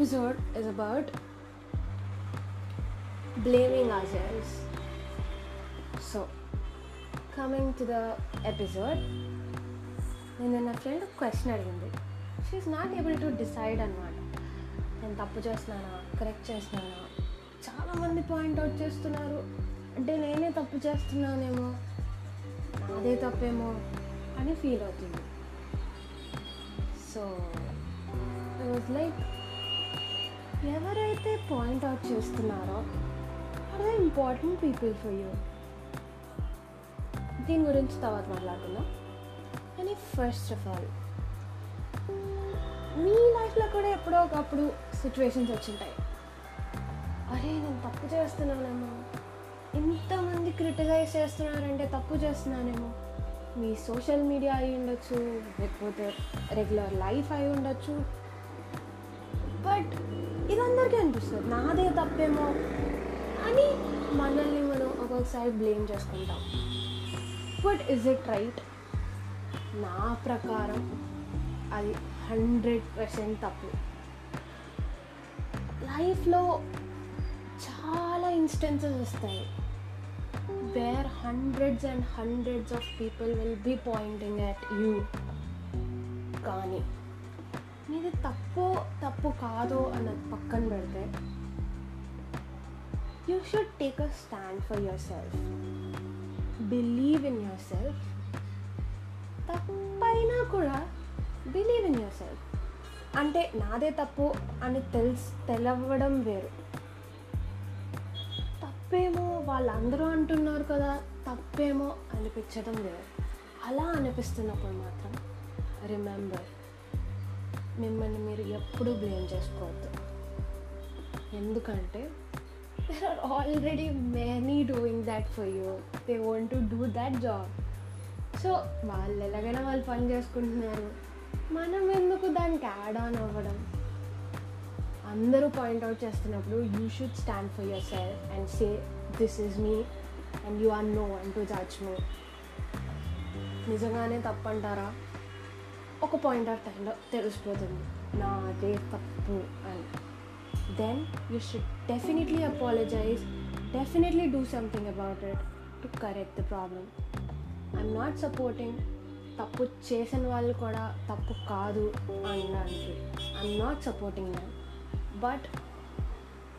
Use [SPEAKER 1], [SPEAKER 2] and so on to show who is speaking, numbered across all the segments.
[SPEAKER 1] episode is about blaming ourselves. So, coming to the episode, నేను నా friend question అడిగింది. She is not able to decide అనమాట నేను తప్పు చేస్తున్నానా? కరెక్ట్ చేస్తున్నానా? చాలామంది పాయింట్అవుట్ చేస్తున్నారు. అంటే నేనే తప్పు చేస్తున్నానేమో అదే తప్పేమో అని ఫీల్ అవుతుంది. సో వాజ్ లైక్ ఎవరైతే పాయింట్అవుట్ చేస్తున్నారో అదే ఇంపార్టెంట్ పీపుల్ ఫర్ యూ. దీని గురించి తర్వాత మాట్లాడుకుందాం. కానీ ఫస్ట్ ఆఫ్ ఆల్ మీ లైఫ్లో కూడా ఎప్పుడో ఒకప్పుడు సిచ్యువేషన్స్ వచ్చింటాయి. అరే నేను తప్పు చేస్తున్నానేమో. ఇంతమంది క్రిటిసైజ్ చేస్తున్నారంటే తప్పు చేస్తున్నానేమో. మీ సోషల్ మీడియా అయి ఉండొచ్చు లేకపోతే రెగ్యులర్ లైఫ్ అయి ఉండొచ్చు. బట్ ఇదందరికీ అనిపిస్తుంది. నాదే తప్పేమో అని మనల్ని మనం ఒక్కొక్కసారి బ్లేమ్ చేసుకుంటాం. బట్ ఇస్ ఇట్ రైట్ నా ప్రకారం అది హండ్రెడ్ పర్సెంట్ తప్పు. లైఫ్లో చాలా ఇన్స్టెన్సెస్ వస్తాయి. Where hundreds and hundreds of people will be pointing at you కానీ ఇది తప్పు తప్పు కాదు అన్నది పక్కన పెడితే you should take a stand for yourself believe in yourself తప్పైనా కూడా బిలీవ్ ఇన్ యువర్ సెల్ఫ్ అంటే నాదే తప్పు అని తెలుసు తెలవడం వేరు తప్పేమో వాళ్ళందరూ అంటున్నారు కదా తప్పేమో అనిపించడం వేరు అలా అనిపిస్తున్నప్పుడు మాత్రం రిమెంబర్ మిమ్మల్ని మీరు ఎప్పుడూ బ్లేమ్ చేసుకోవద్దు. ఎందుకంటే there are already many doing that for you they want to do that job so వాళ్ళు ఎలాగైనా వాళ్ళు పని చేసుకుంటున్నారు. మనం ఎందుకు దానికి యాడ్ ఆన్ అవ్వడం? అందరూ పాయింట్అవుట్ చేస్తున్నప్పుడు you should stand for yourself and say this is me and you are no and to judge me నిజంగానే తప్పంటారా? ఒక పాయింట్ ఆఫ్ టైంలో తెలిసిపోతుంది. నాదే తప్పు అని. Then you should definitely apologize definitely do something about it to correct the problem I'm not supporting తప్పు చేసిన వాళ్ళు కూడా తప్పు కాదు అనడానికి I'm not supporting them but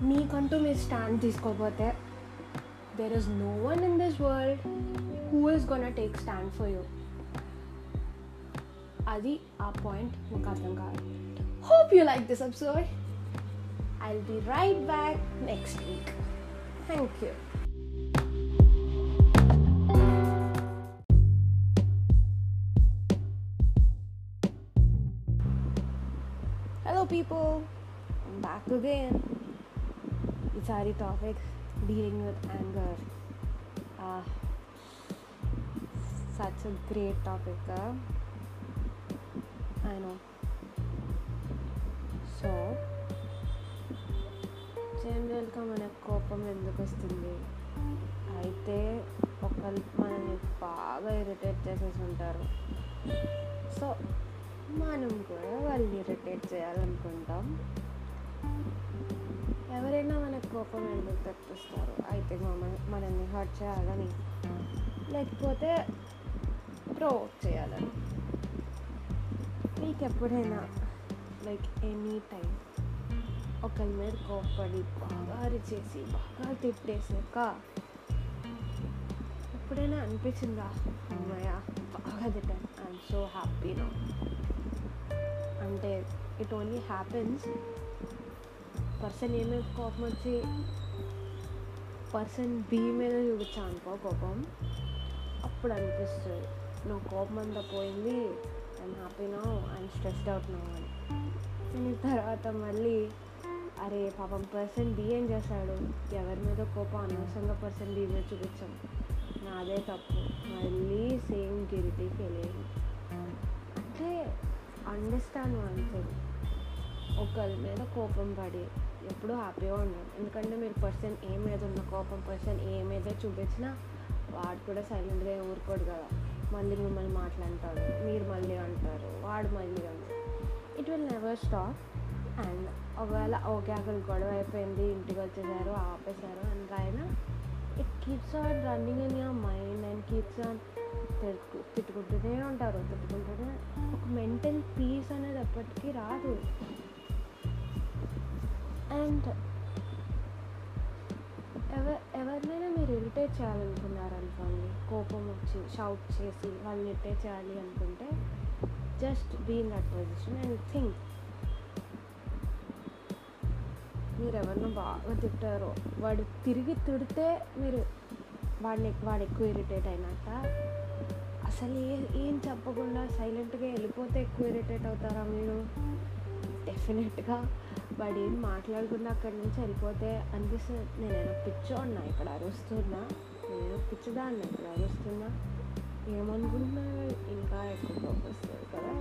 [SPEAKER 1] మీకంటూ మీరు స్టాండ్ తీసుకోకపోతే there is no one in this world who is gonna take stand for you అది ఆ పాయింట్ మీకు అర్థం కాదు hope you like this episode I will be right back next week thank you Hello, people. I'm back again. ఈసారి topic dealing with anger such a great topic ఆయన so జనరల్గా మనకు కోపం ఎందుకు వస్తుంది? అయితే ఒకళ్ళు మనల్ని బాగా ఇరిటేట్ చేసేసి ఉంటారు. సో మనం కూడా వాళ్ళు ఇరిటేట్ చేయాలనుకుంటాం. ఎవరైనా మనకు కోపం ఎందుకు తెప్పిస్తారు? అయితే మన మనల్ని హర్ట్ చేయాలని. లేకపోతే ప్రో చేయాలని. మీకు ఎప్పుడైనా లైక్ ఎనీ టైం ఒకరి మీద కోపడి బాగా అరిచేసి బాగా తిట్టేసాక ఎప్పుడైనా అనిపించిందా? అమ్మాయ బాగా తిట్టాను. ఐఎమ్ సో హ్యాపీ నా అంటే it only happens person A మీద కోపం వచ్చి పర్సన్ బి మీద చూపించా అనుకో కోపం అప్పుడు అనిపిస్తుంది. నువ్వు కోపం అంతా పోయింది I'm happy no I'm stressed out no అని కానీ తర్వాత మళ్ళీ అరే పాపం పర్సన్ బి ఏం చేశాడు. ఎవరి మీద కోపం? అనవసరంగా పర్సన్ బి మీద చూపించాం. నాదే తప్పు. మళ్ళీ సేమ్ గిరిటీకి వెళ్ళేది అంటే అండర్స్టాండ్ వన్ ఒకరి మీద కోపం పడి ఎప్పుడూ హ్యాపీగా ఉండాలి ఎందుకంటే మీరు పర్సన్ ఏ మీద ఉన్న కోపం పర్సన్ ఏ మీద చూపించినా వాడు కూడా సైలెంట్గా ఊరుకోడు కదా. మళ్ళీ మిమ్మల్ని మాట్లాడతాడు మీరు మళ్ళీ అంటారు వాడు మళ్ళీ అంటారు. It will never stop and ఒకవేళ ఓకే అక్కడ గొడవ అయిపోయింది ఇంటికి వచ్చేసారు ఆపేశారు అండ్ అయినా it keeps on running in your mind and keeps on తిట్టుకుంటూనే ఉంటారు తిట్టుకుంటూనే. ఒక మెంటల్ పీస్ అనేది ఎప్పటికీ రాదు. అండ్ ఎవ ఎవరినైనా మీరు ఇరిటేట్ చేయాలనుకున్నారనుకోండి కోపం వచ్చి షౌట్ చేసి వాళ్ళని ఇరిటేట్ చేయాలి అనుకుంటే just be in that position and think మీరు ఎవరినో బాగా తిట్టారో వాడు తిరిగి తిడితే మీరు వాడిని వాడు ఎక్కువ ఇరిటేట్ అయినట్ట అసలు ఏ ఏం చెప్పకుండా సైలెంట్గా వెళ్ళిపోతే ఎక్కువ ఇరిటేట్ అవుతారా మీరు? డెఫినెట్గా వాడు ఏం మాట్లాడకుండా అక్కడి నుంచి వెళ్ళిపోతే అనిపిస్తుంది. నేనేదో పిచ్చోడినా ఇక్కడ అరుస్తున్నా. నేను పిచ్చిదాన్ని ఇక్కడ అరుస్తున్నా. ఏమనుకుంటున్నా ఇంకా ఎక్కువ కోపం వస్తుంది కదా.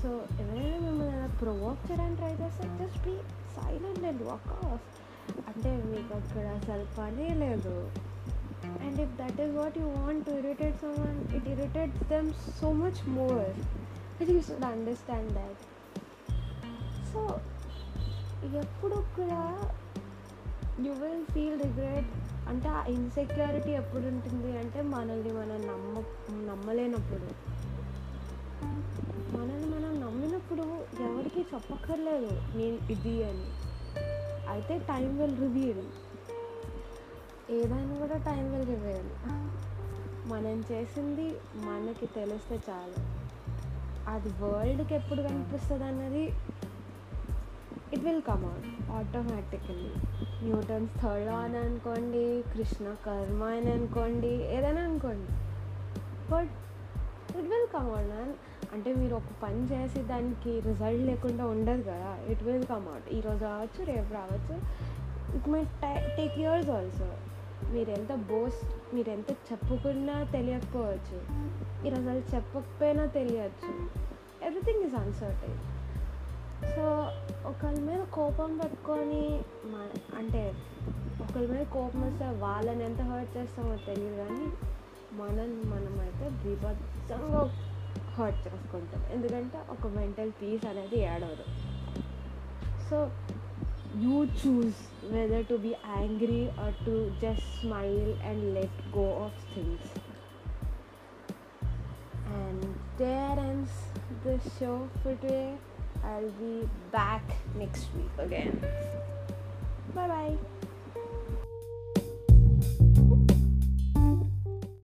[SPEAKER 1] సో ఎవరైనా మిమ్మల్ని అలా ప్రొవోక్ చేయడానికి ట్రై చేస్తే just be silent and walk off అంటే మీకు అక్కడ అసలు పనే లేదు. And if that is what you want to irritate someone it irritates them so much more it you should understand that so ఎప్పుడు కూడా యూ విల్ ఫీల్ రిగ్రెట్ అంటే ఆ ఇన్సెక్యూరిటీ ఎప్పుడు ఉంటుంది అంటే మనల్ని మనం నమ్మ నమ్మలేనప్పుడు. మనల్ని మనం నమ్మినప్పుడు ఎవరికి చెప్పక్కర్లేదు నేను ఇది అని. అయితే టైం విల్ రివీల్ ఏదైనా కూడా టైం విల్ రివీల్ మనం చేసింది మనకి తెలిస్తే చాలు. అది వరల్డ్కి ఎప్పుడు కనిపిస్తుంది అన్నది it will come out automatically Newton's third law అని అనుకోండి కృష్ణ కర్మ అని అనుకోండి ఏదైనా అనుకోండి. But it will come out man అంటే మీరు ఒక పని చేసి దానికి రిజల్ట్ లేకుండా ఉండదు కదా. ఇట్ విల్ కమ్ అవుట్ ఈరోజు రావచ్చు రేపు రావచ్చు. It may take years also మీరు ఎంత బోస్ట్ మీరు ఎంత చెప్పుకున్నా తెలియకపోవచ్చు. ఈ రిజల్ట్ చెప్పకపోయినా తెలియచ్చు. ఎవ్రీథింగ్ ఈజ్ అన్సర్టైన్ సో ఒకరి మీద కోపం పెట్టుకొని మన అంటే ఒకరి మీద కోపం వస్తే వాళ్ళని ఎంత హర్ట్ చేస్తామో తెలియదు కానీ మనల్ని మనమైతే బీభత్సంగా హర్ట్ చేసుకుంటాం. ఎందుకంటే ఒక మెంటల్ పీస్ అనేది ఏడవదు. So you choose whether to be angry or to just smile and let go of things and there ends the show for today. I'll be back next week again. Bye bye.